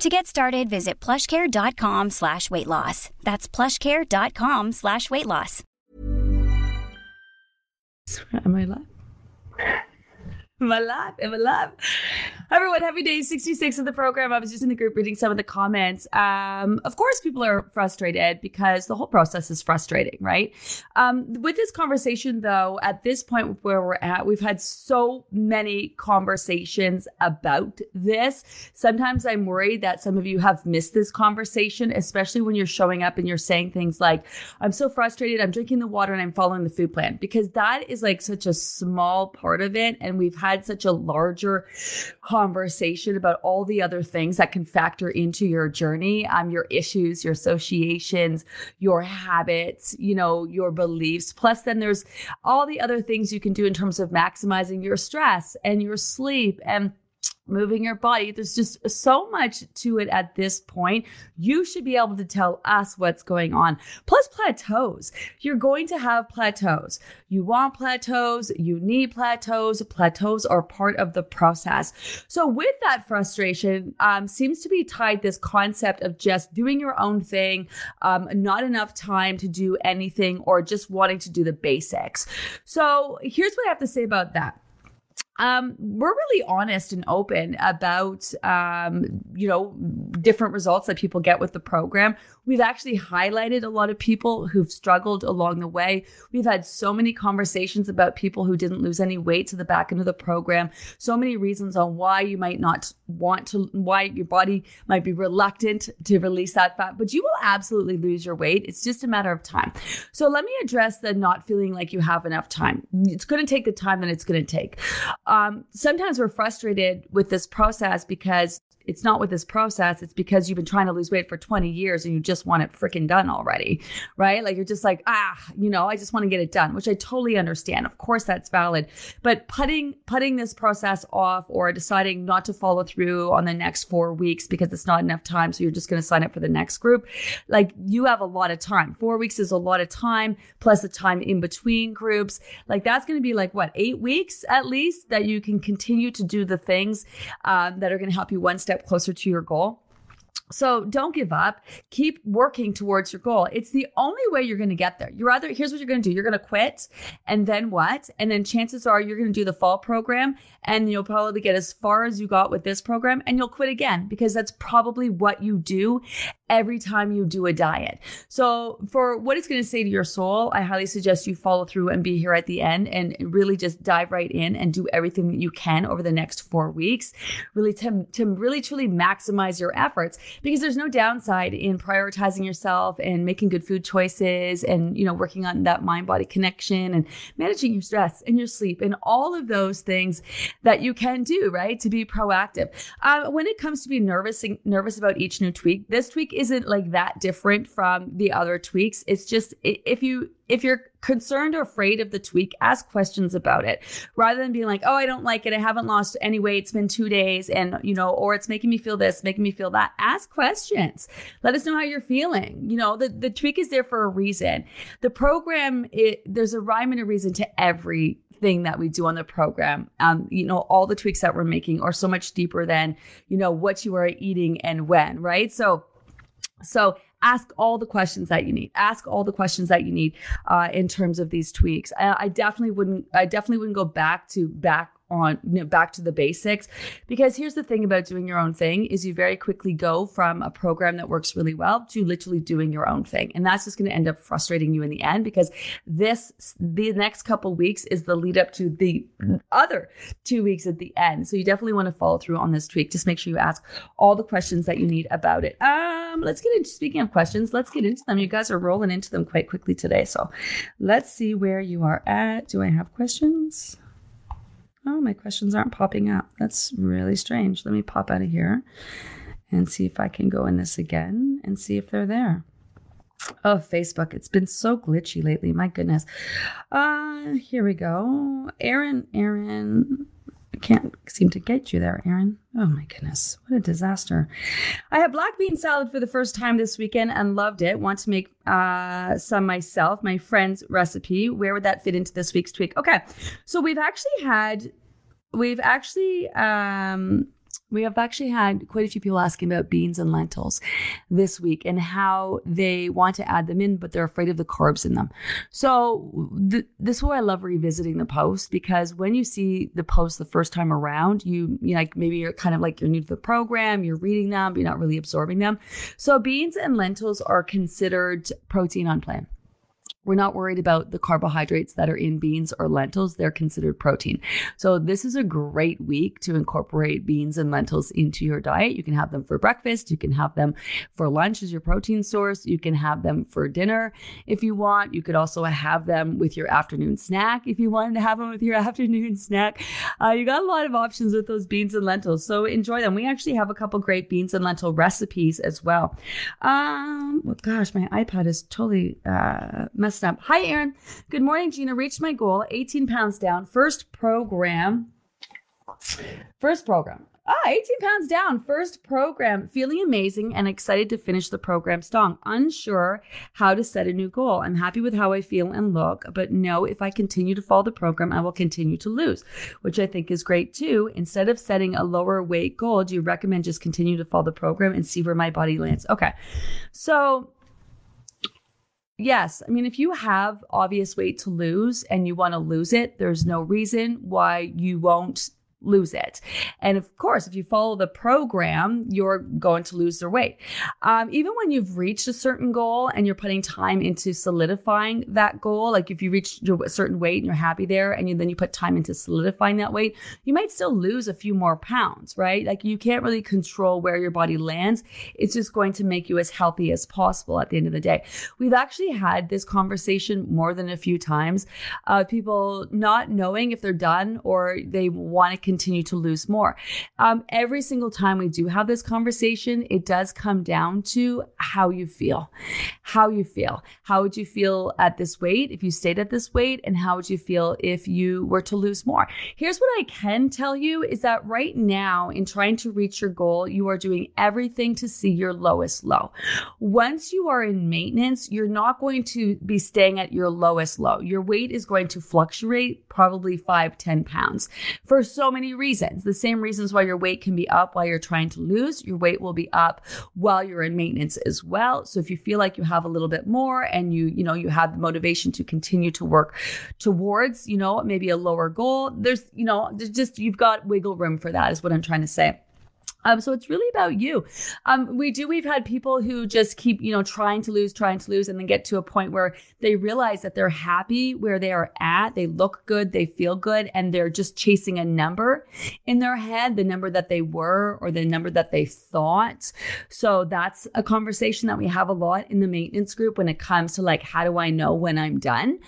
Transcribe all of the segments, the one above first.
To get started, visit plushcare.com slash weight loss. That's plushcare.com slash weight loss. Am I live? Am I live? Am I live? Everyone, happy day 66 of the program. I was just in the group reading some of the comments. Um, of course, people are frustrated because the whole process is frustrating, right? Um, with this conversation, though, at this point where we're at, we've had so many conversations about this. Sometimes I'm worried that some of you have missed this conversation, especially when you're showing up and you're saying things like, I'm so frustrated, I'm drinking the water and I'm following the food plan, because that is like such a small part of it. And we've had such a larger conversation about all the other things that can factor into your journey, um, your issues, your associations, your habits, you know, your beliefs. Plus, then there's all the other things you can do in terms of maximizing your stress and your sleep and moving your body. There's just so much to it at this point. You should be able to tell us what's going on. Plus, plateaus. You're going to have plateaus. You want plateaus, you need plateaus. Plateaus are part of the process. So, with that frustration, um, seems to be tied this concept of just doing your own thing, um, not enough time to do anything, or just wanting to do the basics. So, here's what I have to say about that um, we're really honest and open about, um, you know, different results that people get with the program. We've actually highlighted a lot of people who've struggled along the way. We've had so many conversations about people who didn't lose any weight to the back end of the program. So many reasons on why you might not want to, why your body might be reluctant to release that fat, but you will absolutely lose your weight. It's just a matter of time. So let me address the not feeling like you have enough time. It's going to take the time that it's going to take um, sometimes we're frustrated with this process because it's not with this process. It's because you've been trying to lose weight for 20 years and you just want it freaking done already, right? Like you're just like, ah, you know, I just want to get it done, which I totally understand. Of course, that's valid. But putting putting this process off or deciding not to follow through on the next four weeks because it's not enough time, so you're just going to sign up for the next group, like you have a lot of time. Four weeks is a lot of time plus the time in between groups. Like that's going to be like what eight weeks at least that you can continue to do the things um, that are going to help you one step step closer to your goal. So don't give up. Keep working towards your goal. It's the only way you're going to get there. You're either, here's what you're going to do. You're going to quit and then what? And then chances are you're going to do the fall program and you'll probably get as far as you got with this program and you'll quit again because that's probably what you do every time you do a diet. So for what it's going to say to your soul, I highly suggest you follow through and be here at the end and really just dive right in and do everything that you can over the next four weeks, really to, to really truly maximize your efforts because there's no downside in prioritizing yourself and making good food choices and, you know, working on that mind body connection and managing your stress and your sleep and all of those things that you can do, right? To be proactive. Uh, when it comes to being nervous, nervous about each new tweak, this tweak isn't like that different from the other tweaks. It's just if you if you're concerned or afraid of the tweak, ask questions about it rather than being like, oh, I don't like it. I haven't lost any weight. It's been two days and, you know, or it's making me feel this, making me feel that. Ask questions. Let us know how you're feeling. You know, the, the tweak is there for a reason. The program, it, there's a rhyme and a reason to every thing that we do on the program. Um, you know, all the tweaks that we're making are so much deeper than, you know, what you are eating and when, right? So, so ask all the questions that you need. Ask all the questions that you need uh, in terms of these tweaks. I, I definitely wouldn't. I definitely wouldn't go back to back on you know, back to the basics. Because here's the thing about doing your own thing is you very quickly go from a program that works really well to literally doing your own thing. And that's just going to end up frustrating you in the end because this the next couple weeks is the lead up to the other two weeks at the end. So you definitely want to follow through on this tweak. Just make sure you ask all the questions that you need about it. Um let's get into speaking of questions let's get into them. You guys are rolling into them quite quickly today. So let's see where you are at. Do i have questions Oh, my questions aren't popping up. That's really strange. Let me pop out of here and see if I can go in this again and see if they're there. Oh, Facebook. It's been so glitchy lately. My goodness. Uh, here we go. Aaron, Aaron. Can't seem to get you there, Aaron. Oh my goodness. What a disaster. I had black bean salad for the first time this weekend and loved it. Want to make uh, some myself, my friend's recipe. Where would that fit into this week's tweak? Okay. So we've actually had, we've actually, um, we have actually had quite a few people asking about beans and lentils this week and how they want to add them in, but they're afraid of the carbs in them. So th- this is why I love revisiting the post because when you see the post the first time around, you, you like maybe you're kind of like you're new to the program, you're reading them, but you're not really absorbing them. So beans and lentils are considered protein on plan. We're not worried about the carbohydrates that are in beans or lentils. They're considered protein. So this is a great week to incorporate beans and lentils into your diet. You can have them for breakfast. You can have them for lunch as your protein source. You can have them for dinner if you want. You could also have them with your afternoon snack if you wanted to have them with your afternoon snack. Uh, you got a lot of options with those beans and lentils. So enjoy them. We actually have a couple great beans and lentil recipes as well. Um, well, gosh, my iPad is totally uh, messed up. Hi, Aaron. Good morning, Gina. Reached my goal, 18 pounds down. First program. First program. Ah, 18 pounds down. First program. Feeling amazing and excited to finish the program strong. Unsure how to set a new goal. I'm happy with how I feel and look, but know if I continue to follow the program, I will continue to lose, which I think is great too. Instead of setting a lower weight goal, do you recommend just continue to follow the program and see where my body lands? Okay. So, Yes. I mean, if you have obvious weight to lose and you want to lose it, there's no reason why you won't lose it. And of course, if you follow the program, you're going to lose their weight. Um, even when you've reached a certain goal and you're putting time into solidifying that goal, like if you reach a certain weight and you're happy there and you, then you put time into solidifying that weight, you might still lose a few more pounds, right? Like you can't really control where your body lands. It's just going to make you as healthy as possible at the end of the day. We've actually had this conversation more than a few times. Uh, people not knowing if they're done or they want to continue to lose more. Um, every single time we do have this conversation, it does come down to how you feel. How you feel. How would you feel at this weight if you stayed at this weight? And how would you feel if you were to lose more? Here's what I can tell you is that right now, in trying to reach your goal, you are doing everything to see your lowest low. Once you are in maintenance, you're not going to be staying at your lowest low. Your weight is going to fluctuate probably five, 10 pounds for so many many reasons. The same reasons why your weight can be up while you're trying to lose, your weight will be up while you're in maintenance as well. So if you feel like you have a little bit more and you, you know, you have the motivation to continue to work towards, you know, maybe a lower goal, there's, you know, there's just, you've got wiggle room for that is what I'm trying to say. Um, so it's really about you. Um, we do, we've had people who just keep, you know, trying to lose, trying to lose, and then get to a point where they realize that they're happy where they are at. They look good, they feel good, and they're just chasing a number in their head, the number that they were or the number that they thought. So that's a conversation that we have a lot in the maintenance group when it comes to like, how do I know when I'm done?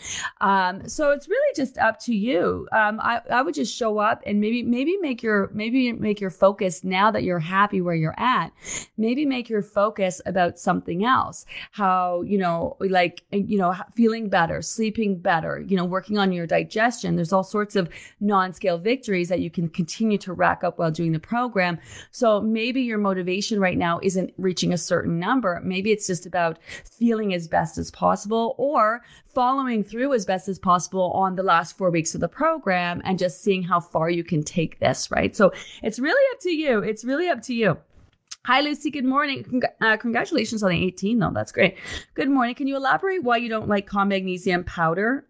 Um, so it's really just up to you. Um, I, I would just show up and maybe, maybe make your, maybe make your focus now that you're happy where you're at, maybe make your focus about something else. How, you know, like, you know, feeling better, sleeping better, you know, working on your digestion. There's all sorts of non scale victories that you can continue to rack up while doing the program. So maybe your motivation right now isn't reaching a certain number. Maybe it's just about feeling as best as possible or following through as best as possible on the last four weeks of the program and just seeing how far you can take this, right? So it's really up to you. It's really up to you. Hi, Lucy. Good morning. Cong- uh, congratulations on the 18, though. That's great. Good morning. Can you elaborate why you don't like calm magnesium powder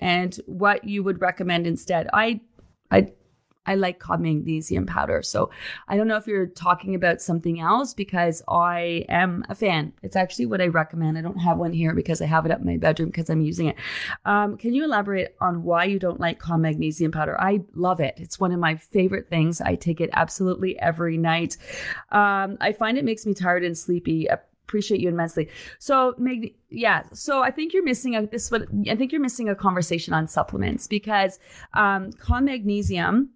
and what you would recommend instead? I, I I like Calm magnesium powder. So I don't know if you're talking about something else because I am a fan. It's actually what I recommend. I don't have one here because I have it up in my bedroom because I'm using it. Um, can you elaborate on why you don't like Calm magnesium powder? I love it. It's one of my favorite things. I take it absolutely every night. Um, I find it makes me tired and sleepy appreciate you immensely. So, Meg, yeah. So I think you're missing a this. What I think you're missing a conversation on supplements because um, Calm magnesium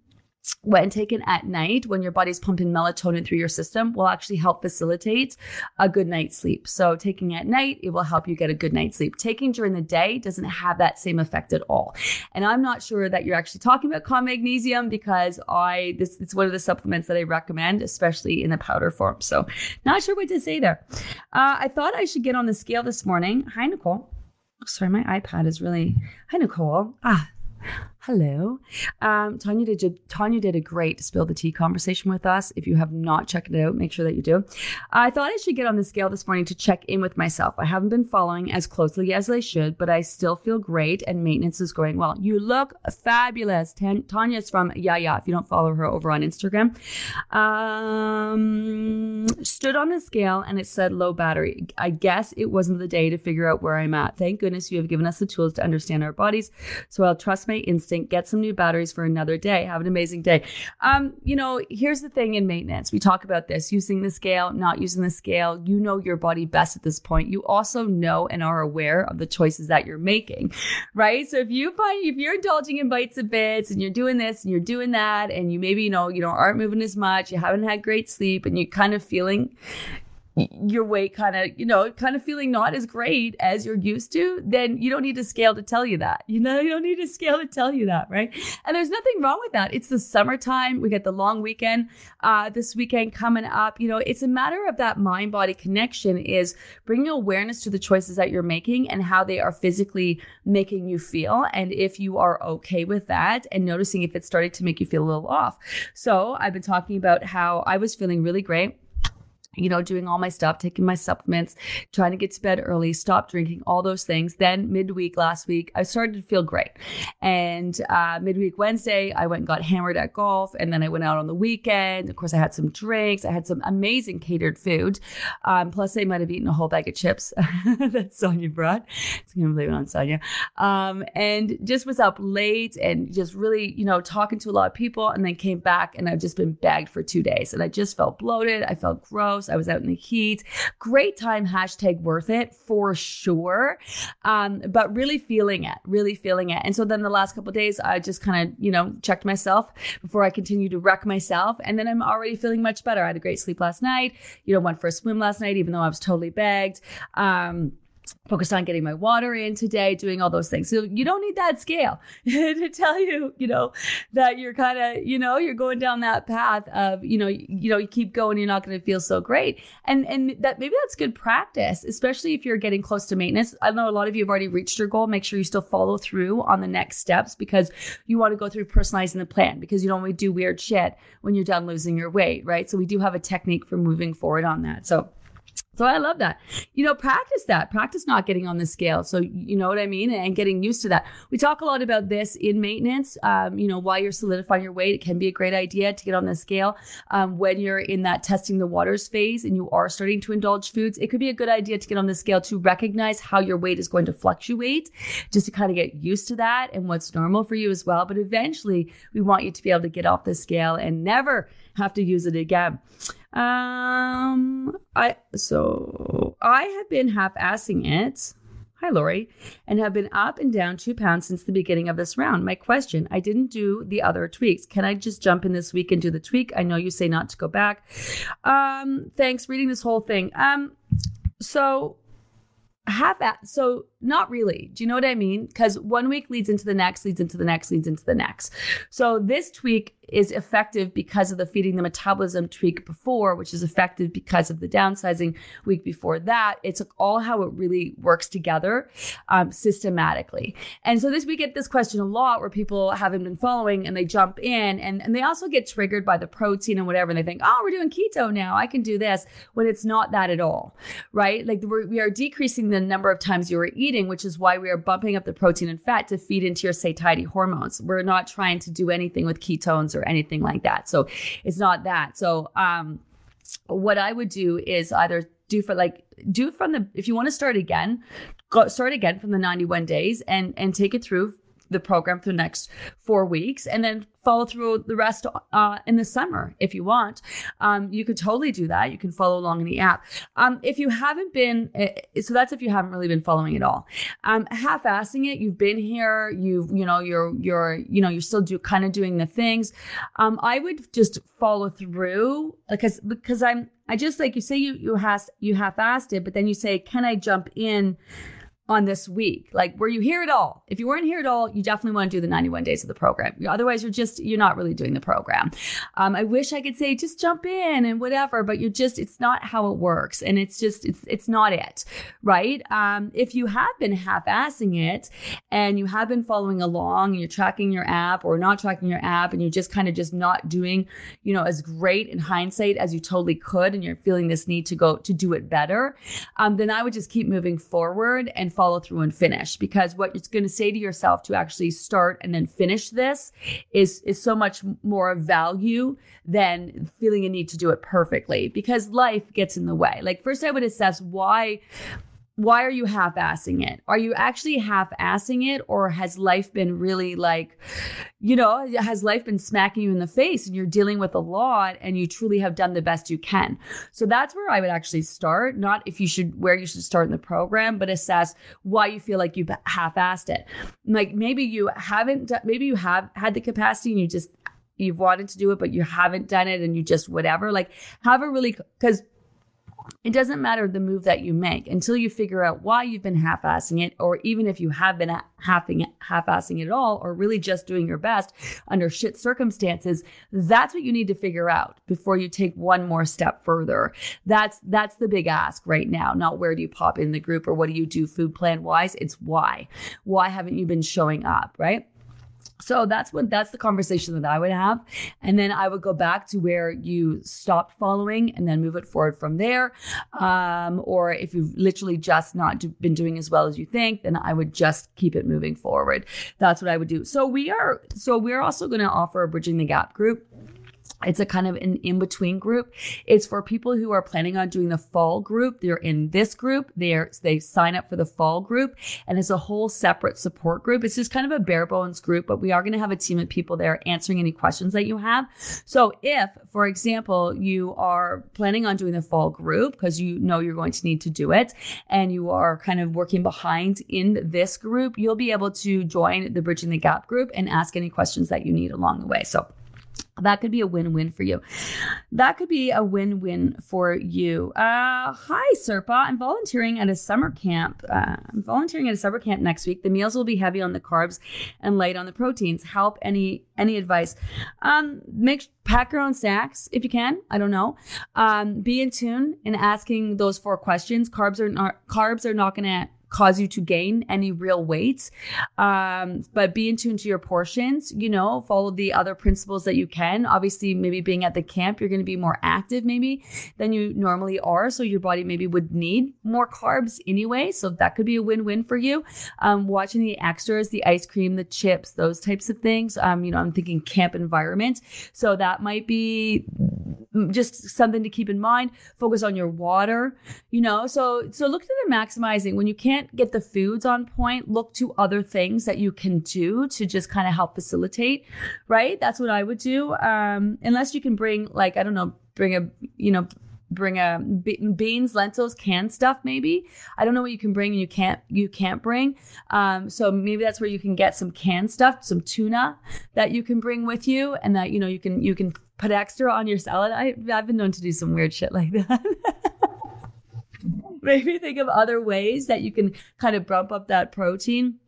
when taken at night, when your body's pumping melatonin through your system, will actually help facilitate a good night's sleep. So, taking at night, it will help you get a good night's sleep. Taking during the day doesn't have that same effect at all. And I'm not sure that you're actually talking about Calm magnesium because I this it's one of the supplements that I recommend, especially in the powder form. So, not sure what to say there. Uh, I thought I should get on the scale this morning. Hi, Nicole. sorry, my iPad is really. Hi, Nicole. Ah, Hello. Um, Tanya did Tanya did a great spill the tea conversation with us. If you have not checked it out, make sure that you do. I thought I should get on the scale this morning to check in with myself. I haven't been following as closely as I should, but I still feel great and maintenance is going well. You look fabulous. Tanya's from Yaya. If you don't follow her over on Instagram, um, stood on the scale and it said low battery. I guess it wasn't the day to figure out where I'm at. Thank goodness you have given us the tools to understand our bodies. So I'll trust my instinct, get some new batteries for another day. Have an amazing day. Um, you know, here's the thing in maintenance. We talk about this using the scale, not using the scale. You know your body best at this point. You also know and are aware of the choices that you're making, right? So if you find, if you're indulging in bites and bits and you're doing this and you're doing that and you maybe, you know, you know, aren't moving as much, you haven't had great sleep and you're kind of feeling your weight kind of, you know, kind of feeling not as great as you're used to, then you don't need a scale to tell you that. You know, you don't need a scale to tell you that, right? And there's nothing wrong with that. It's the summertime. We get the long weekend uh, this weekend coming up. You know, it's a matter of that mind body connection is bringing awareness to the choices that you're making and how they are physically making you feel. And if you are okay with that and noticing if it's starting to make you feel a little off. So I've been talking about how I was feeling really great you know, doing all my stuff, taking my supplements, trying to get to bed early, stop drinking, all those things. Then midweek last week, I started to feel great. And uh, midweek Wednesday, I went and got hammered at golf. And then I went out on the weekend. Of course, I had some drinks. I had some amazing catered food. Um, plus, I might have eaten a whole bag of chips that Sonia brought. So I'm it on Sonia. Um, and just was up late and just really, you know, talking to a lot of people. And then came back and I've just been bagged for two days. And I just felt bloated. I felt gross. I was out in the heat. Great time, hashtag worth it for sure. Um, but really feeling it, really feeling it. And so then the last couple days, I just kind of, you know, checked myself before I continue to wreck myself. And then I'm already feeling much better. I had a great sleep last night, you know, went for a swim last night, even though I was totally bagged. Um, focused on getting my water in today, doing all those things. So you don't need that scale to tell you, you know, that you're kind of, you know, you're going down that path of, you know, you know, you keep going, you're not going to feel so great. And and that maybe that's good practice, especially if you're getting close to maintenance. I know a lot of you have already reached your goal. Make sure you still follow through on the next steps because you want to go through personalizing the plan because you don't want to do weird shit when you're done losing your weight, right? So we do have a technique for moving forward on that. So so I love that. You know, practice that. Practice not getting on the scale. So you know what I mean, and getting used to that. We talk a lot about this in maintenance. Um, you know, while you're solidifying your weight, it can be a great idea to get on the scale um, when you're in that testing the waters phase and you are starting to indulge foods. It could be a good idea to get on the scale to recognize how your weight is going to fluctuate, just to kind of get used to that and what's normal for you as well. But eventually, we want you to be able to get off the scale and never have to use it again. Um, I so I have been half-assing it. Hi, Lori, and have been up and down two pounds since the beginning of this round. My question I didn't do the other tweaks. Can I just jump in this week and do the tweak? I know you say not to go back. Um, thanks. Reading this whole thing. Um, so have that. So not really. Do you know what I mean? Because one week leads into the next, leads into the next, leads into the next. So this tweak is effective because of the feeding the metabolism tweak before, which is effective because of the downsizing week before that. It's all how it really works together um, systematically. And so this we get this question a lot where people haven't been following and they jump in and, and they also get triggered by the protein and whatever. And they think, oh, we're doing keto now. I can do this when it's not that at all, right? Like we're, we are decreasing the number of times you are eating eating, which is why we are bumping up the protein and fat to feed into your satiety hormones. We're not trying to do anything with ketones or anything like that. So it's not that. So, um, what I would do is either do for like do from the if you want to start again, go start again from the 91 days and and take it through the program for the next four weeks and then follow through the rest uh, in the summer if you want. Um, you could totally do that. You can follow along in the app. Um, if you haven't been, uh, so that's if you haven't really been following at all. Um, half-assing it, you've been here, you've, you know, you're, you're, you know, you're still do kind of doing the things. Um, I would just follow through because, because I'm, I just like you say you, you has, you half-assed it, but then you say, can I jump in? On this week? Like, were you here at all? If you weren't here at all, you definitely want to do the 91 days of the program. Otherwise, you're just, you're not really doing the program. Um, I wish I could say just jump in and whatever, but you're just, it's not how it works. And it's just, it's, it's not it, right? Um, if you have been half assing it and you have been following along and you're tracking your app or not tracking your app and you're just kind of just not doing, you know, as great in hindsight as you totally could and you're feeling this need to go to do it better, um, then I would just keep moving forward and follow through and finish because what it's going to say to yourself to actually start and then finish this is is so much more of value than feeling a need to do it perfectly because life gets in the way. Like first I would assess why why are you half assing it? Are you actually half assing it, or has life been really like, you know, has life been smacking you in the face and you're dealing with a lot and you truly have done the best you can? So that's where I would actually start, not if you should, where you should start in the program, but assess why you feel like you've half assed it. Like maybe you haven't, maybe you have had the capacity and you just, you've wanted to do it, but you haven't done it and you just whatever. Like have a really, because it doesn't matter the move that you make until you figure out why you've been half-assing it, or even if you have been half-assing it at all, or really just doing your best under shit circumstances. That's what you need to figure out before you take one more step further. That's that's the big ask right now. Not where do you pop in the group or what do you do food plan wise. It's why. Why haven't you been showing up? Right. So that's what that's the conversation that I would have. And then I would go back to where you stopped following and then move it forward from there. Um, or if you've literally just not do, been doing as well as you think, then I would just keep it moving forward. That's what I would do. So we are, so we're also going to offer a Bridging the Gap group. It's a kind of an in between group. It's for people who are planning on doing the fall group. They're in this group. They're, they sign up for the fall group and it's a whole separate support group. It's just kind of a bare bones group, but we are going to have a team of people there answering any questions that you have. So if, for example, you are planning on doing the fall group because you know you're going to need to do it and you are kind of working behind in this group, you'll be able to join the Bridging the Gap group and ask any questions that you need along the way. So that could be a win-win for you. That could be a win-win for you. Uh, hi, Serpa. I'm volunteering at a summer camp. Uh, I'm volunteering at a summer camp next week. The meals will be heavy on the carbs and light on the proteins. Help any any advice? Um, make pack your own snacks if you can. I don't know. Um, be in tune in asking those four questions. Carbs are not carbs are not going to cause you to gain any real weight. Um, but be in tune to your portions, you know, follow the other principles that you can. Obviously, maybe being at the camp, you're going to be more active maybe than you normally are. So your body maybe would need more carbs anyway. So that could be a win-win for you. Um, watching the extras, the ice cream, the chips, those types of things. Um, you know, I'm thinking camp environment. So that might be just something to keep in mind. Focus on your water, you know. So so look to the maximizing when you can't get the foods on point. Look to other things that you can do to just kind of help facilitate. Right, that's what I would do. Um, unless you can bring like I don't know, bring a you know bring a beans lentils canned stuff maybe i don't know what you can bring and you can't you can't bring um, so maybe that's where you can get some canned stuff some tuna that you can bring with you and that you know you can you can put extra on your salad. I, I've been known to do some weird shit like that. Maybe think of other ways that you can kind of bump up that protein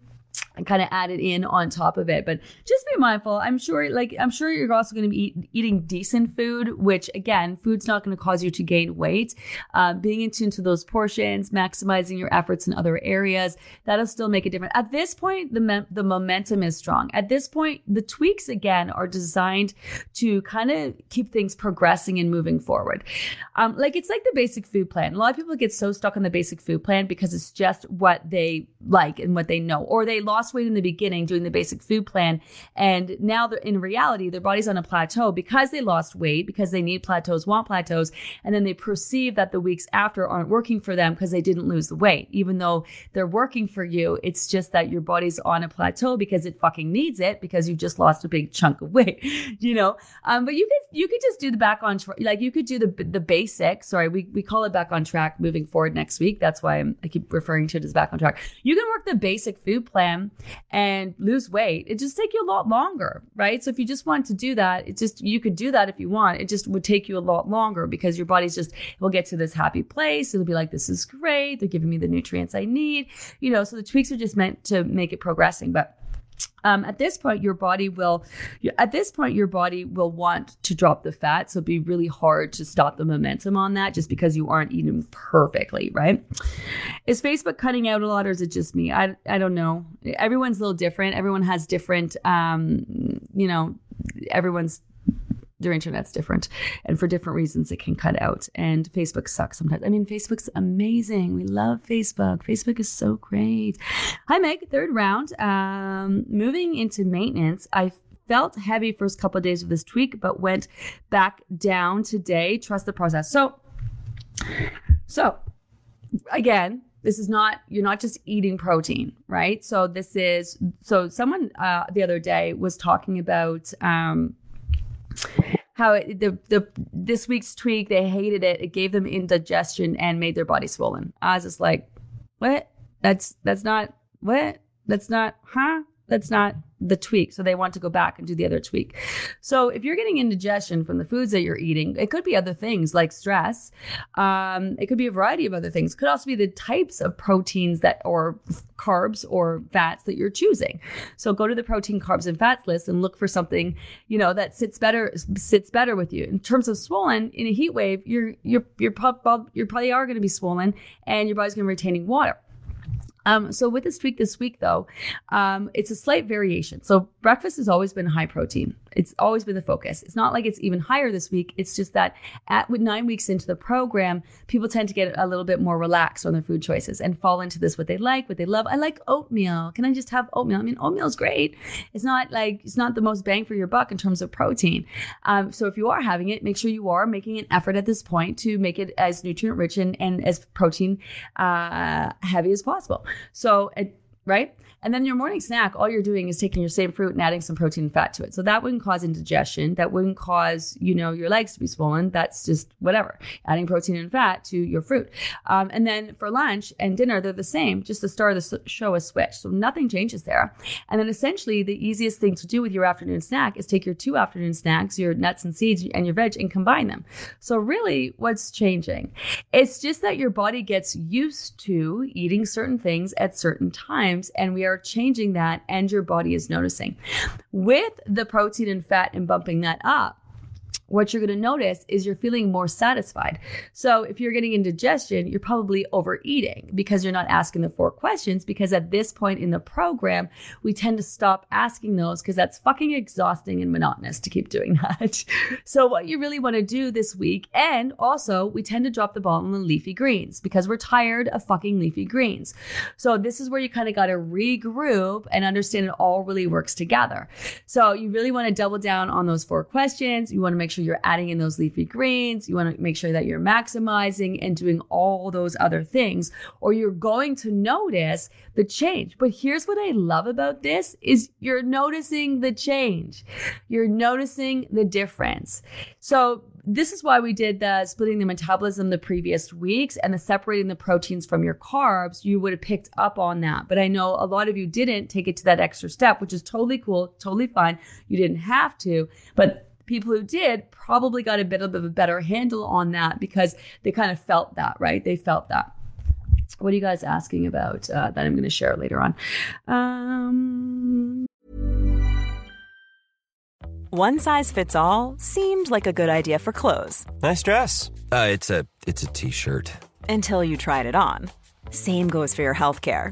and kind of add it in on top of it. But just be mindful. I'm sure, like, I'm sure you're also going to be eat, eating decent food, which again, food's not going to cause you to gain weight. Uh, being in tune to those portions, maximizing your efforts in other areas, that'll still make a difference. At this point, the me- the momentum is strong. At this point, the tweaks again are designed to kind of keep things progressing and moving forward. Um, like it's like the basic food plan. A lot of people get so stuck on the basic food plan because it's just what they like and what they know, or they lost lost weight in the beginning doing the basic food plan. And now they're in reality, their body's on a plateau because they lost weight, because they need plateaus, want plateaus. And then they perceive that the weeks after aren't working for them because they didn't lose the weight. Even though they're working for you, it's just that your body's on a plateau because it fucking needs it because you just lost a big chunk of weight, you know? Um, but you could, you could just do the back on track, like you could do the, the basic, sorry, we, we call it back on track moving forward next week. That's why I'm, I keep referring to it as back on track. You can work the basic food plan and lose weight. It just take you a lot longer, right? So if you just want to do that, it just, you could do that if you want. It just would take you a lot longer because your body's just, will get to this happy place. It'll be like, this is great. They're giving me the nutrients I need, you know, so the tweaks are just meant to make it progressing. But um, at this point your body will at this point your body will want to drop the fat so it'd be really hard to stop the momentum on that just because you aren't eating perfectly right? Is facebook cutting out a lot or is it just me? I, I don't know. Everyone's a little different. Everyone has different um, you know everyone's their internet's different and for different reasons it can cut out. And facebook sucks sometimes. I mean facebook's amazing. We love facebook. Facebook is so great. Hi meg. Third round. Um, moving into maintenance i felt heavy first couple of days of this tweak but went back down today. Trust the process. So so again this is not you're not just eating protein right? So this is so someone uh, the other day was talking about um, how it, the the this week's tweak they hated it. It gave them indigestion and made their body swollen. I was just like, what? That's that's not what? That's not huh? That's not the tweak. So they want to go back and do the other tweak. So if you're getting indigestion from the foods that you're eating, it could be other things like stress. Um, it could be a variety of other things. It could also be the types of proteins that or carbs or fats that you're choosing. So go to the protein, carbs, and fats list and look for something, you know, that sits better sits better with you. In terms of swollen, in a heat wave, you're you're you're, you're probably are going to be swollen and your body's going to be retaining water. Um, so with this tweak this week, though, um, it's a slight variation. So breakfast has always been high protein. It's always been the focus. It's not like it's even higher this week. It's just that at with nine weeks into the program, people tend to get a little bit more relaxed on their food choices and fall into this what they like, what they love. I like oatmeal. Can I just have oatmeal? I mean, oatmeal is great. It's not like it's not the most bang for your buck in terms of protein. Um, so if you are having it, make sure you are making an effort at this point to make it as nutrient rich and, and as protein uh, heavy as possible. So, right? And then your morning snack, all you're doing is taking your same fruit and adding some protein and fat to it. So that wouldn't cause indigestion. That wouldn't cause, you know, your legs to be swollen. That's just whatever, adding protein and fat to your fruit. Um, and then for lunch and dinner, they're the same. Just the start of the show is switched. So nothing changes there. And then essentially the easiest thing to do with your afternoon snack is take your two afternoon snacks, your nuts and seeds and your veg and combine them. So really what's changing? It's just that your body gets used to eating certain things at certain times and we are are changing that and your body is noticing. With the protein and fat and bumping that up, what you're going to notice is you're feeling more satisfied. So if you're getting indigestion, you're probably overeating because you're not asking the four questions. Because at this point in the program, we tend to stop asking those because that's fucking exhausting and monotonous to keep doing that. so what you really want to do this week, and also we tend to drop the ball on the leafy greens because we're tired of fucking leafy greens. So this is where you kind of got to regroup and understand it all really works together. So you really want to double down on those four questions. You want to make sure sure you're adding in those leafy greens. You want to make sure that you're maximizing and doing all those other things, or you're going to notice the change. But here's what I love about this is you're noticing the change. You're noticing the difference. So this is why we did the splitting the metabolism the previous weeks and the separating the proteins from your carbs. You would have picked up on that. But I know a lot of you didn't take it to that extra step, which is totally cool, totally fine. You didn't have to, but people who did probably got a bit of a better handle on that because they kind of felt that, right? They felt that. What are you guys asking about uh, that I'm going to share later on? Um... One size fits all seemed like a good idea for clothes. Nice dress. Uh, it's a it's a t-shirt. Until you tried it on. Same goes for your health care.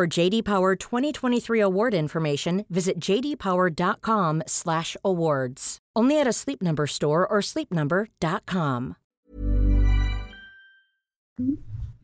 For JD Power 2023 award information, visit jdpower.com/awards. Only at a Sleep Number store or sleepnumber.com.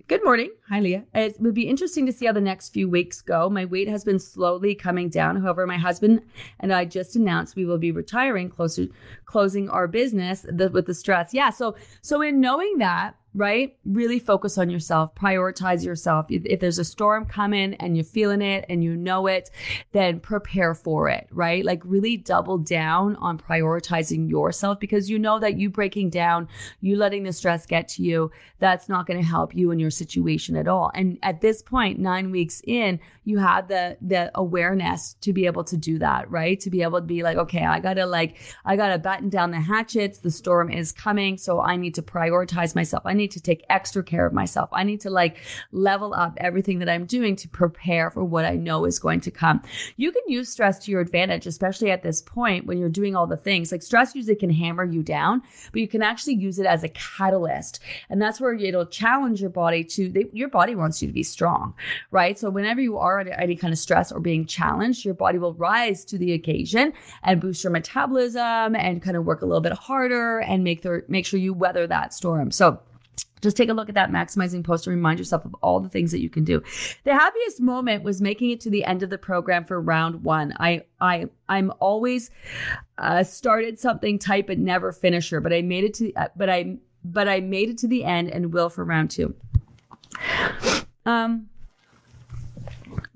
Good morning. Hi, Leah. It would be interesting to see how the next few weeks go. My weight has been slowly coming down. However, my husband and I just announced we will be retiring, closer closing our business the, with the stress. Yeah. So, so in knowing that, right? Really focus on yourself, prioritize yourself. If, there's a storm coming and you're feeling it and you know it, then prepare for it, right? Like really double down on prioritizing yourself because you know that you breaking down, you letting the stress get to you, that's not going to help you in your situation at all. And at this point, nine weeks in, you have the the awareness to be able to do that, right? To be able to be like, okay, I gotta like, I gotta batten down the hatchets. The storm is coming, so I need to prioritize myself. I need to take extra care of myself. I need to like level up everything that I'm doing to prepare for what I know is going to come. You can use stress to your advantage, especially at this point when you're doing all the things. Like stress usually can hammer you down, but you can actually use it as a catalyst, and that's where it'll challenge your body to. They, your body wants you to be strong, right? So whenever you are under any kind of stress or being challenged, your body will rise to the occasion and boost your metabolism and kind of work a little bit harder and make the make sure you weather that storm. So just take a look at that maximizing post and remind yourself of all the things that you can do. The happiest moment was making it to the end of the program for round one. I, I, I'm always uh, started something tight but never finisher. But I made it to, uh, but I, but I made it to the end and will for round two. Um,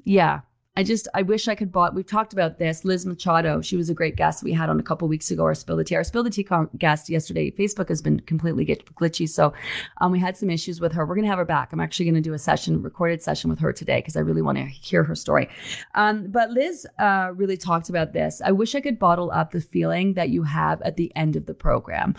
yeah. I just, I wish I could bought. We've talked about this. Liz Machado, she was a great guest we had on a couple weeks ago. Our Spill the Tea, our Spill the Tea guest yesterday. Facebook has been completely glitchy, so um, we had some issues with her. We're gonna have her back. I'm actually gonna do a session, recorded session with her today because I really want to hear her story. Um, but Liz uh, really talked about this. I wish I could bottle up the feeling that you have at the end of the program,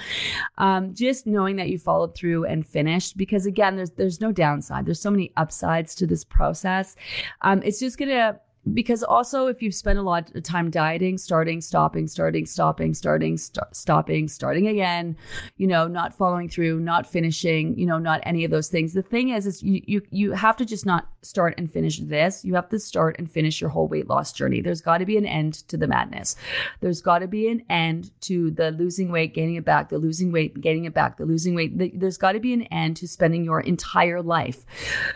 um, just knowing that you followed through and finished. Because again, there's there's no downside. There's so many upsides to this process. Um, it's just gonna because also if you've spent a lot of time dieting starting stopping starting stopping starting st- stopping starting again you know not following through not finishing you know not any of those things the thing is is you you, you have to just not start and finish this you have to start and finish your whole weight loss journey there's got to be an end to the madness there's got to be an end to the losing weight gaining it back the losing weight gaining it back the losing weight there's got to be an end to spending your entire life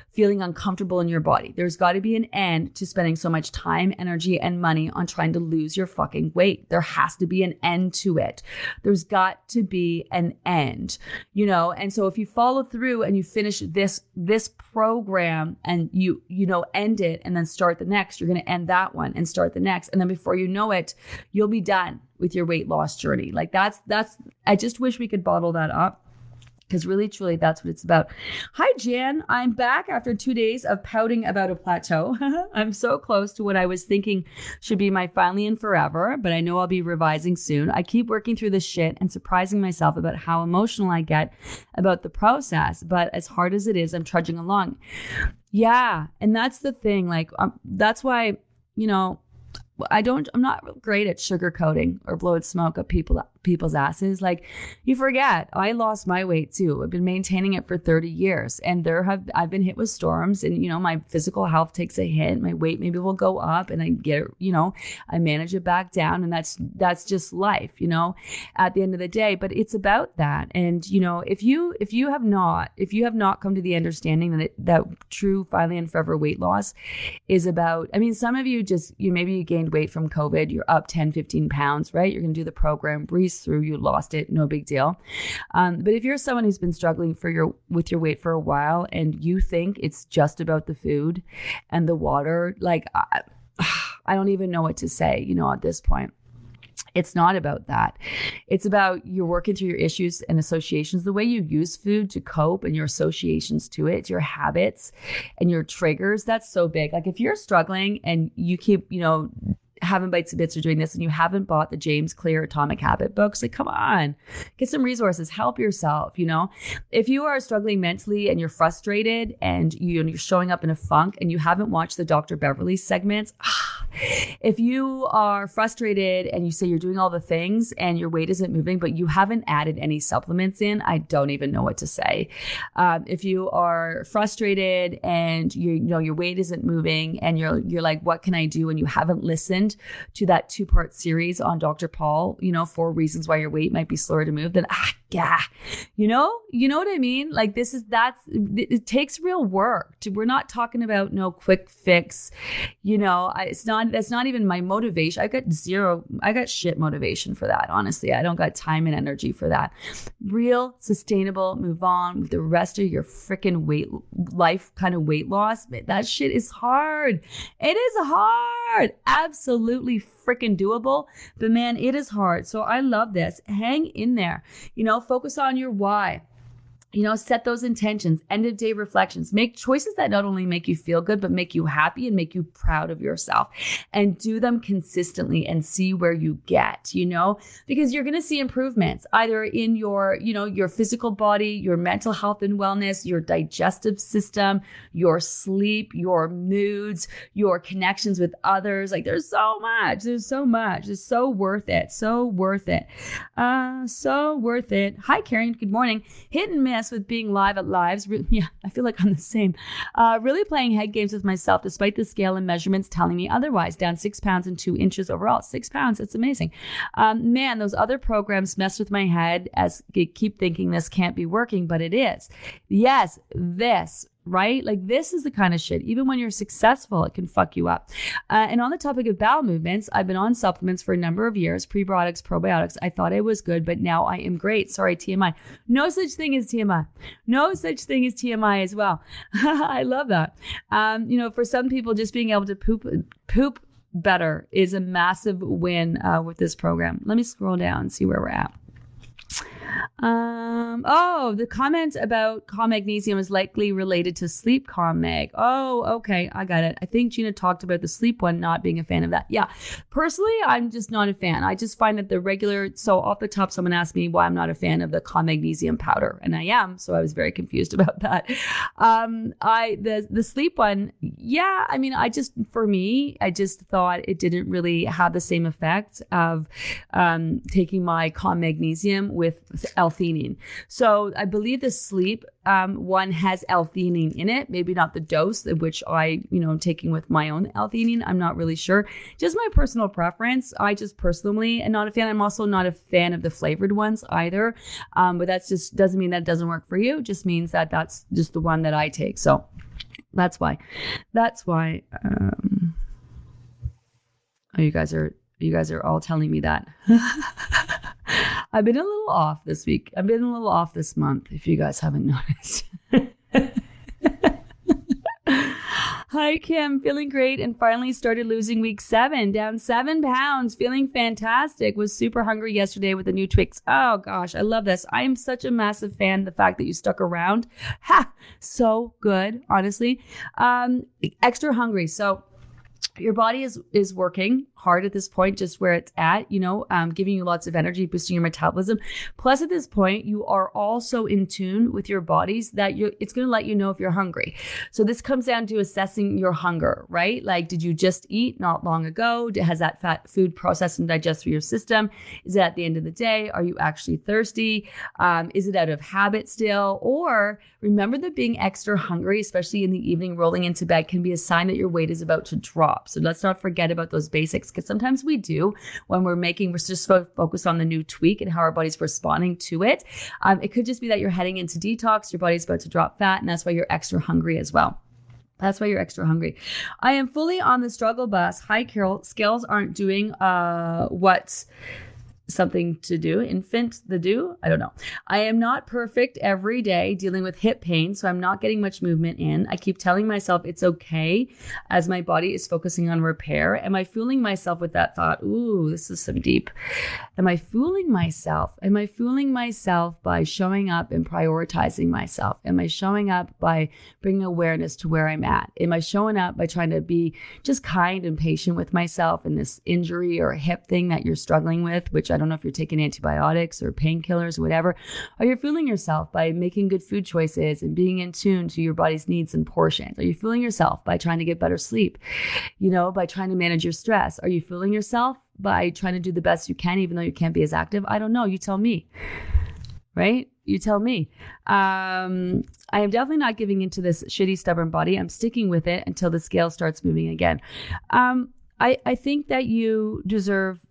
feeling uncomfortable in your body there's got to be an end to spending so much time, energy, and money on trying to lose your fucking weight. There has to be an end to it. There's got to be an end, you know? And so if you follow through and you finish this, this program and you, you know, end it and then start the next, you're going to end that one and start the next. And then before you know it, you'll be done with your weight loss journey. Like that's, that's, I just wish we could bottle that up because really truly that's what it's about. Hi jan. I'm back after two days of pouting about a plateau. I'm so close to what i was thinking should be my finally and forever but i know i'll be revising soon. I keep working through this shit and surprising myself about how emotional i get about the process but as hard as it is i'm trudging along. Yeah and that's the thing like um, that's why you know I don't I'm not great at sugarcoating or blowing smoke up people people's asses. Like you forget, I lost my weight too. I've been maintaining it for 30 years and there have I've been hit with storms and you know my physical health takes a hit, my weight maybe will go up and I get you know, I manage it back down and that's that's just life, you know, at the end of the day, but it's about that. And you know, if you if you have not if you have not come to the understanding that it, that true finally and forever weight loss is about I mean some of you just you maybe you gained weight from COVID, you're up 10, 15 pounds, right? You're going to do the program, breeze through, you lost it, no big deal. Um, but if you're someone who's been struggling for your with your weight for a while and you think it's just about the food and the water, like I, I don't even know what to say, you know, at this point. It's not about that. It's about you're working through your issues and associations, the way you use food to cope and your associations to it, your habits and your triggers. That's so big. Like if you're struggling and you keep, you know, having bites and bits or doing this and you haven't bought the James Clear Atomic Habit books, like come on, get some resources, help yourself. You know, if you are struggling mentally and you're frustrated and you, you're showing up in a funk and you haven't watched the Dr. Beverly segments, if you are frustrated and you say you're doing all the things and your weight isn't moving, but you haven't added any supplements in, I don't even know what to say. Um, if you are frustrated and you, you know your weight isn't moving and you're you're like, what can I do? And you haven't listened to that two part series on Dr. Paul, you know, four reasons why your weight might be slower to move, then ah, yeah, you know, you know what I mean? Like this is that's it takes real work. We're not talking about no quick fix. You know, it's not that's not even my motivation. I got zero. I got shit motivation for that. Honestly, I don't got time and energy for that. Real sustainable. Move on with the rest of your freaking weight life kind of weight loss. That shit is hard. It is hard. Absolutely freaking doable. But man, it is hard. So I love this. Hang in there. You know, focus on your why you know, set those intentions, end of day reflections, make choices that not only make you feel good, but make you happy and make you proud of yourself and do them consistently and see where you get, you know, because you're going to see improvements either in your, you know, your physical body, your mental health and wellness, your digestive system, your sleep, your moods, your connections with others. Like there's so much, there's so much. It's so worth it. So worth it. Uh, so worth it. Hi, Karen. Good morning. Hit and miss with being live at lives. Re- yeah, I feel like I'm the same. Uh, really playing head games with myself despite the scale and measurements telling me otherwise. Down six pounds and two inches overall. Six pounds. It's amazing. Um, man, those other programs mess with my head as I keep thinking this can't be working, but it is. Yes, this right? Like this is the kind of shit. Even when you're successful, it can fuck you up. Uh, and on the topic of bowel movements, I've been on supplements for a number of years, prebiotics, probiotics. I thought I was good, but now I am great. Sorry, TMI. No such thing as TMI. No such thing as TMI as well. I love that. Um, you know, for some people, just being able to poop poop better is a massive win uh, with this program. Let me scroll down and see where we're at. Um, oh, the comment about calm magnesium is likely related to sleep calm mag. Oh, okay, I got it. I think Gina talked about the sleep one not being a fan of that. Yeah, personally, I'm just not a fan. I just find that the regular. So off the top, someone asked me why I'm not a fan of the calm magnesium powder, and I am. So I was very confused about that. Um, I the the sleep one, yeah. I mean, I just for me, I just thought it didn't really have the same effect of um, taking my calm magnesium with L-theanine. So I believe the sleep um, one has L-theanine in it. Maybe not the dose which I, you know, taking with my own L-theanine. I'm not really sure. Just my personal preference. I just personally am not a fan. I'm also not a fan of the flavored ones either. Um, but that's just doesn't mean that doesn't work for you. It just means that that's just the one that I take. So that's why. That's why. Um, oh, you guys are you guys are all telling me that. I've been a little off this week. I've been a little off this month, if you guys haven't noticed. Hi, Kim. Feeling great and finally started losing week seven, down seven pounds. Feeling fantastic. Was super hungry yesterday with the new tweaks. Oh gosh, I love this. I am such a massive fan the fact that you stuck around. Ha! So good, honestly. Um, extra hungry. So your body is is working hard at this point, just where it's at, you know, um, giving you lots of energy, boosting your metabolism. Plus, at this point, you are also in tune with your bodies that you it's going to let you know if you're hungry. So this comes down to assessing your hunger, right? Like, did you just eat not long ago? Has that fat food processed and digested through your system? Is it at the end of the day? Are you actually thirsty? Um, is it out of habit still? Or remember that being extra hungry, especially in the evening, rolling into bed, can be a sign that your weight is about to drop. So let's not forget about those basics because sometimes we do when we're making, we're just focused on the new tweak and how our body's responding to it. Um, it could just be that you're heading into detox, your body's about to drop fat, and that's why you're extra hungry as well. That's why you're extra hungry. I am fully on the struggle bus. Hi, Carol. Scales aren't doing uh, what something to do. Infant the do? I don't know. I am not perfect every day dealing with hip pain, so I'm not getting much movement in. I keep telling myself it's okay as my body is focusing on repair. Am I fooling myself with that thought? Ooh, this is some deep. Am I fooling myself? Am I fooling myself by showing up and prioritizing myself? Am I showing up by bringing awareness to where I'm at? Am I showing up by trying to be just kind and patient with myself in this injury or hip thing that you're struggling with, which I don't know if you're taking antibiotics or painkillers or whatever, are you fueling yourself by making good food choices and being in tune to your body's needs and portions? Are you fueling yourself by trying to get better sleep? You know, by trying to manage your stress? Are you fueling yourself by trying to do the best you can, even though you can't be as active? I don't know. You tell me. Right? You tell me. Um, I am definitely not giving into this shitty, stubborn body. I'm sticking with it until the scale starts moving again. Um, I, I think that you deserve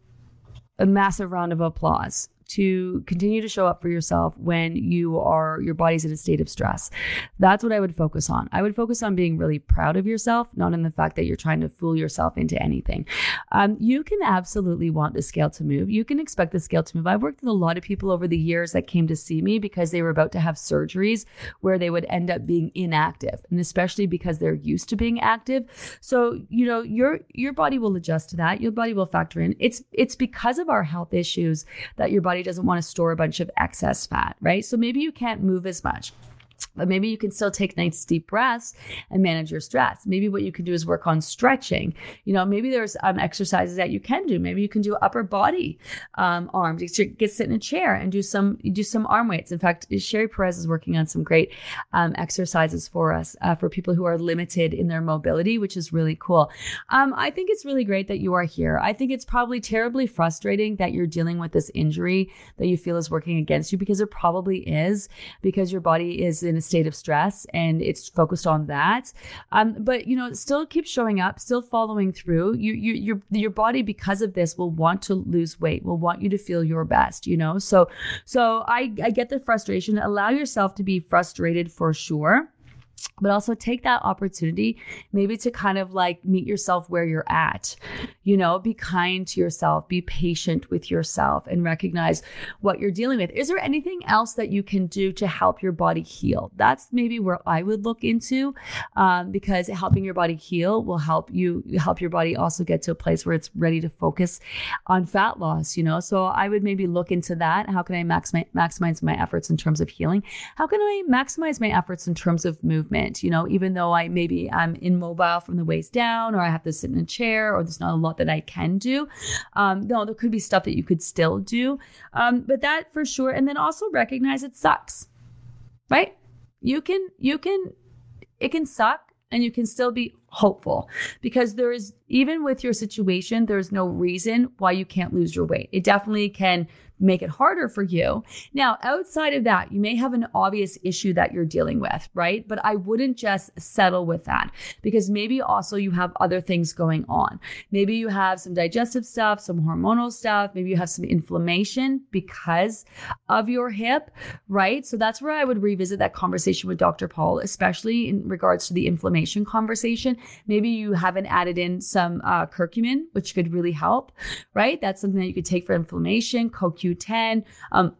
a massive round of applause to continue to show up for yourself when you are your body's in a state of stress. That's what I would focus on. I would focus on being really proud of yourself, not in the fact that you're trying to fool yourself into anything. Um, you can absolutely want the scale to move. You can expect the scale to move. I've worked with a lot of people over the years that came to see me because they were about to have surgeries where they would end up being inactive, and especially because they're used to being active. So you know your your body will adjust to that. Your body will factor in. It's it's because of our health issues that your body body doesn't want to store a bunch of excess fat, right? So maybe you can't move as much. But maybe you can still take nice deep breaths and manage your stress. Maybe what you can do is work on stretching. You know, maybe there's um, exercises that you can do. Maybe you can do upper body um, arms. Get, get sit in a chair and do some do some arm weights. In fact, Sherry Perez is working on some great um, exercises for us uh, for people who are limited in their mobility, which is really cool. Um, I think it's really great that you are here. I think it's probably terribly frustrating that you're dealing with this injury that you feel is working against you because it probably is because your body is in a state of stress and it's focused on that. Um, but you know, still keep showing up, still following through. You, you, your, your body because of this will want to lose weight, will want you to feel your best. You know, so, so I, I get the frustration. Allow yourself to be frustrated for sure but also take that opportunity maybe to kind of like meet yourself where you're at. You know, be kind to yourself, be patient with yourself, and recognize what you're dealing with. Is there anything else that you can do to help your body heal? That's maybe where I would look into um, because helping your body heal will help you help your body also get to a place where it's ready to focus on fat loss, you know? So I would maybe look into that. How can I maximize, maximize my efforts in terms of healing? How can I maximize my efforts in terms of movement? Movement. You know, even though I maybe I'm immobile from the waist down, or I have to sit in a chair, or there's not a lot that I can do. Um, no, there could be stuff that you could still do. Um, but that for sure. And then also recognize it sucks, right? You can, you can, it can suck and you can still be hopeful because there is even with your situation there's no reason why you can't lose your weight it definitely can make it harder for you. Now, outside of that, you may have an obvious issue that you're dealing with, right? But I wouldn't just settle with that because maybe also you have other things going on. Maybe you have some digestive stuff, some hormonal stuff, maybe you have some inflammation because of your hip, right? So that's where I would revisit that conversation with Dr. Paul, especially in regards to the inflammation conversation. Maybe you haven't added in some uh, curcumin, which could really help, right? That's something that you could take for inflammation, Q10. Um,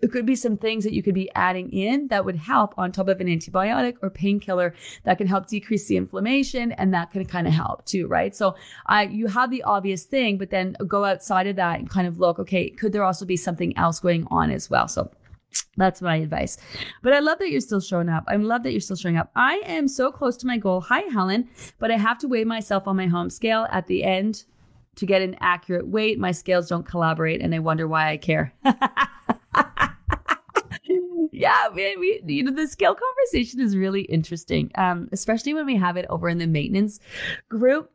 it could be some things that you could be adding in that would help on top of an antibiotic or painkiller that can help decrease the inflammation and that can kind of help too, right? So I you have the obvious thing, but then go outside of that and kind of look, okay, could there also be something else going on as well? So that's my advice. But I love that you're still showing up. I love that you're still showing up. I am so close to my goal. Hi, Helen, but I have to weigh myself on my home scale at the end to get an accurate weight. My scales don't collaborate and they wonder why I care. yeah, man, we you know the scale conversation is really interesting, um, especially when we have it over in the maintenance group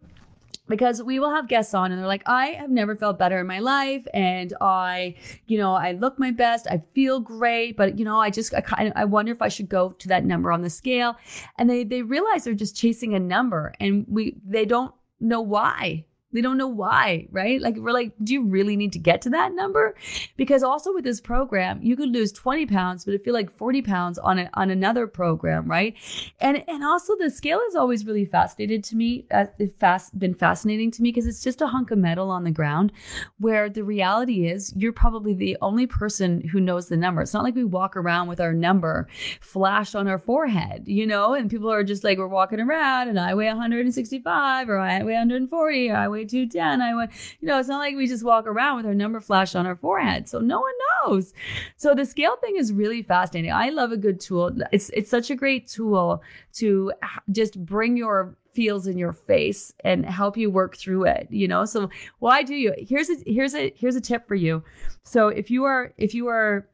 because we will have guests on and they're like i have never felt better in my life and i you know i look my best i feel great but you know i just i kind of i wonder if i should go to that number on the scale and they they realize they're just chasing a number and we they don't know why They don't know why, right? Like we're like, do you really need to get to that number? Because also with this program, you could lose 20 pounds, but if you're like 40 pounds on a, on another program, right? And and also the scale has always really fascinated to me. Uh, fast been fascinating to me because it's just a hunk of metal on the ground, where the reality is you're probably the only person who knows the number. It's not like we walk around with our number flashed on our forehead, you know, and people are just like we're walking around and I weigh 165 or I weigh 140 or I weigh 210. I weigh, you know, it's not like we just walk around with our number flashed on our forehead. So no one knows. So the scale thing is really fascinating. I love a good tool. It's it's such a great tool to just bring your feels in your face and help you work through it you know so why do you here's a here's a here's a tip for you so if you are if you are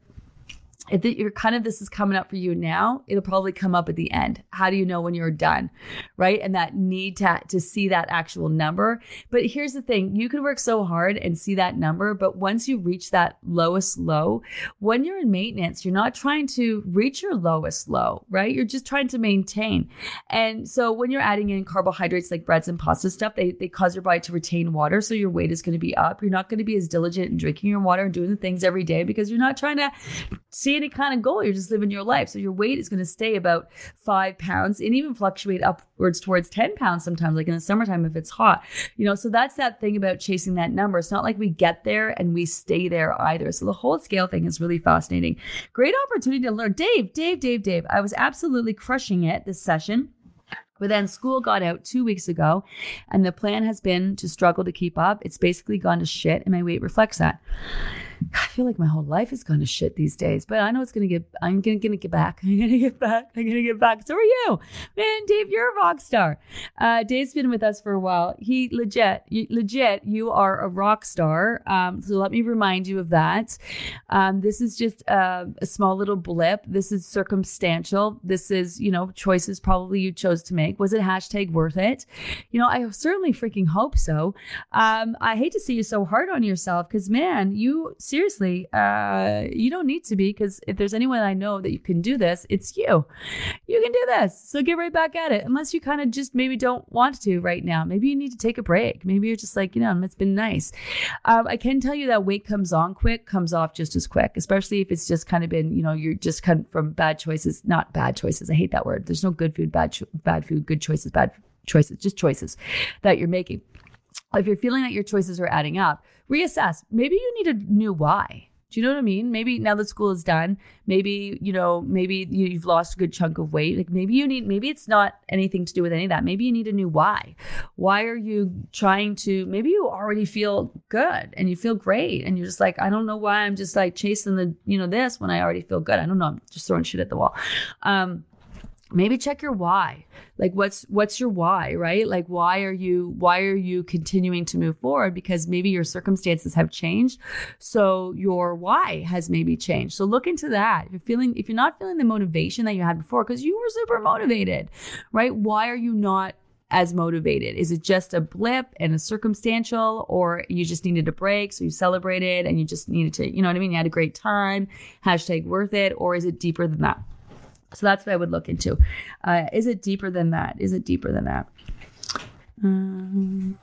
if you're kind of this is coming up for you now, it'll probably come up at the end. How do you know when you're done? Right. And that need to, to see that actual number. But here's the thing you can work so hard and see that number. But once you reach that lowest low, when you're in maintenance, you're not trying to reach your lowest low, right? You're just trying to maintain. And so when you're adding in carbohydrates like breads and pasta stuff, they, they cause your body to retain water. So your weight is going to be up. You're not going to be as diligent in drinking your water and doing the things every day because you're not trying to see any kind of goal. You're just living your life. So your weight is going to stay about five pounds and even fluctuate upwards towards 10 pounds sometimes, like in the summertime if it's hot. You know, so that's that thing about chasing that number. It's not like we get there and we stay there either. So the whole scale thing is really fascinating. Great opportunity to learn. Dave, Dave, Dave, Dave. I was absolutely crushing it this session. But then school got out two weeks ago, and the plan has been to struggle to keep up. It's basically gone to shit, and my weight reflects that. I feel like my whole life is going to shit these days, but I know it's going to get, I'm going to get back. I'm going to get back. I'm going to get back. So are you. Man, Dave, you're a rock star. Uh, Dave's been with us for a while. He legit, you, legit, you are a rock star. Um, so let me remind you of that. Um, this is just a, a small little blip. This is circumstantial. This is, you know, choices probably you chose to make. Was it hashtag worth it? You know, I certainly freaking hope so. Um, I hate to see you so hard on yourself because, man, you seriously, uh, you don't need to be because if there's anyone I know that you can do this, it's you. You can do this. So get right back at it. Unless you kind of just maybe don't want to right now. Maybe you need to take a break. Maybe you're just like, you know, it's been nice. Um, I can tell you that weight comes on quick, comes off just as quick, especially if it's just kind of been, you know, you're just kind of from bad choices, not bad choices. I hate that word. There's no good food, bad, cho- bad food, good choices, bad choices, just choices that you're making if you're feeling that your choices are adding up, reassess. Maybe you need a new why. Do you know what I mean? Maybe now that school is done, maybe, you know, maybe you've lost a good chunk of weight. Like maybe you need, maybe it's not anything to do with any of that. Maybe you need a new why. Why are you trying to, maybe you already feel good and you feel great and you're just like, I don't know why I'm just like chasing the, you know, this when I already feel good. I don't know. I'm just throwing shit at the wall. Um, maybe check your why. Like what's what's your why right? Like why are you why are you continuing to move forward? Because maybe your circumstances have changed. So your why has maybe changed. So look into that. If you're feeling if you're not feeling the motivation that you had before because you were super motivated right? Why are you not as motivated? Is it just a blip and a circumstantial, or you just needed a break, so you celebrated and you just needed to, you know what I mean? You had a great time, hashtag worth it, or is it deeper than that? So that's what I would look into. Uh, is it deeper than that? Is it deeper than that? Um,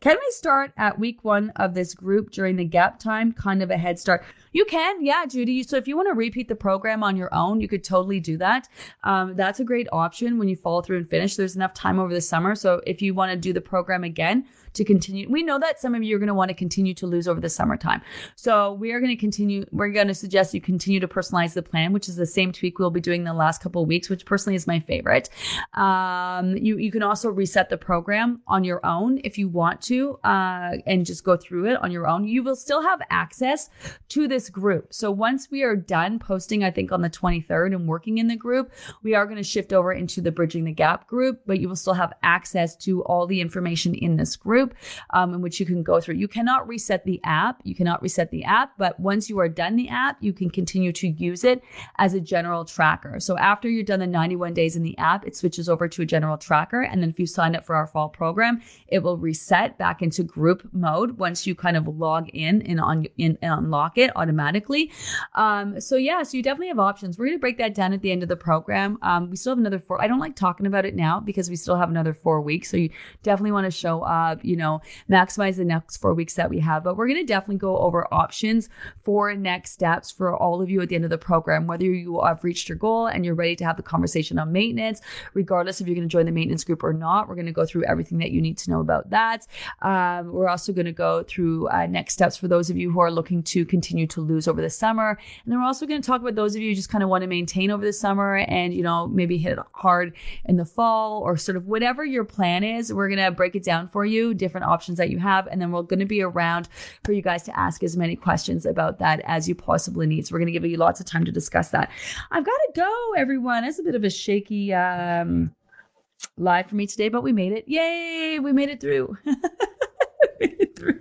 can we start at week one of this group during the gap time? Kind of a head start. You can, yeah, Judy. So if you want to repeat the program on your own, you could totally do that. Um, that's a great option when you follow through and finish. There's enough time over the summer. So if you want to do the program again, to continue. We know that some of you are going to want to continue to lose over the summertime. So we are going to continue. We're going to suggest you continue to personalize the plan, which is the same tweak we'll be doing the last couple of weeks, which personally is my favorite. Um, you, you can also reset the program on your own if you want to uh, and just go through it on your own. You will still have access to this group. So once we are done posting, I think on the 23rd and working in the group, we are going to shift over into the Bridging the Gap group, but you will still have access to all the information in this group group um, in which you can go through. You cannot reset the app. You cannot reset the app, but once you are done the app, you can continue to use it as a general tracker. So after you're done the 91 days in the app, it switches over to a general tracker. And then if you sign up for our fall program, it will reset back into group mode once you kind of log in and, on, in, and unlock it automatically. Um, so yeah, so you definitely have options. We're going to break that down at the end of the program. Um, we still have another four. I don't like talking about it now because we still have another four weeks. So you definitely want to show up you know, maximize the next four weeks that we have. But we're going to definitely go over options for next steps for all of you at the end of the program, whether you have reached your goal and you're ready to have the conversation on maintenance, regardless if you're going to join the maintenance group or not. We're going to go through everything that you need to know about that. Um, we're also going to go through uh, next steps for those of you who are looking to continue to lose over the summer. And then we're also going to talk about those of you who just kind of want to maintain over the summer and, you know, maybe hit hard in the fall or sort of whatever your plan is. We're going to break it down for you, different options that you have. And then we're going to be around for you guys to ask as many questions about that as you possibly need. So we're going to give you lots of time to discuss that. I've got to go, everyone. It's a bit of a shaky, um, live for me today, but we made it. Yay! We made it through. made it through.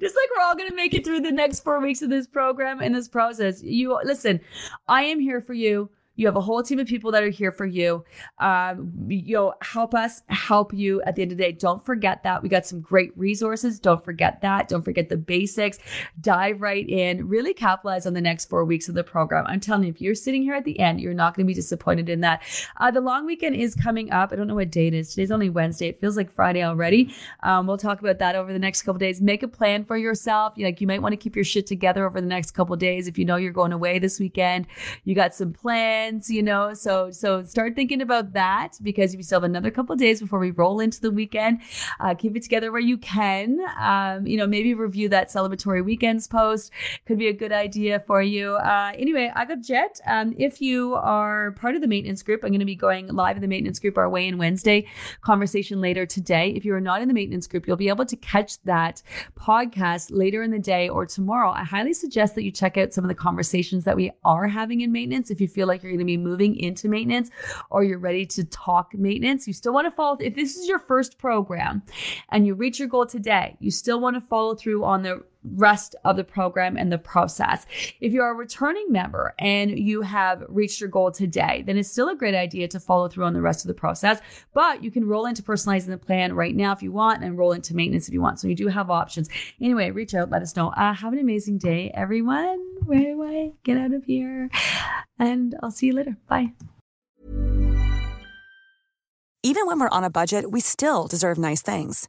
Just like we're all going to make it through the next four weeks of this program and this process. You listen, I am here for you. You have a whole team of people that are here for you. Um, you know, help us help you at the end of the day. Don't forget that. We got some great resources. Don't forget that. Don't forget the basics. Dive right in. Really capitalize on the next four weeks of the program. I'm telling you, if you're sitting here at the end, you're not going to be disappointed in that. Uh, the long weekend is coming up. I don't know what date it is. Today's only Wednesday. It feels like Friday already. Um, we'll talk about that over the next couple days. Make a plan for yourself. You, like you might want to keep your shit together over the next couple days. If you know you're going away this weekend, you got some plans you know. So so start thinking about that because we still have another couple days before we roll into the weekend. Uh, keep it together where you can. Um, you know, maybe review that celebratory weekends post could be a good idea for you. Uh, anyway, I got jet. Um, if you are part of the maintenance group, I'm going to be going live in the maintenance group our weigh in Wednesday conversation later today. If you are not in the maintenance group, you'll be able to catch that podcast later in the day or tomorrow. I highly suggest that you check out some of the conversations that we are having in maintenance if you feel like you're going to be moving into maintenance or you're ready to talk maintenance, you still want to follow. If this is your first program and you reach your goal today, you still want to follow through on the rest of the program and the process. If you're a returning member and you have reached your goal today, then it's still a great idea to follow through on the rest of the process. But you can roll into personalizing the plan right now if you want and roll into maintenance if you want. So you do have options. Anyway, reach out, let us know. Uh, have an amazing day, everyone. Where do I get out of here? And I'll see you later. Bye. Even when we're on a budget, we still deserve nice things.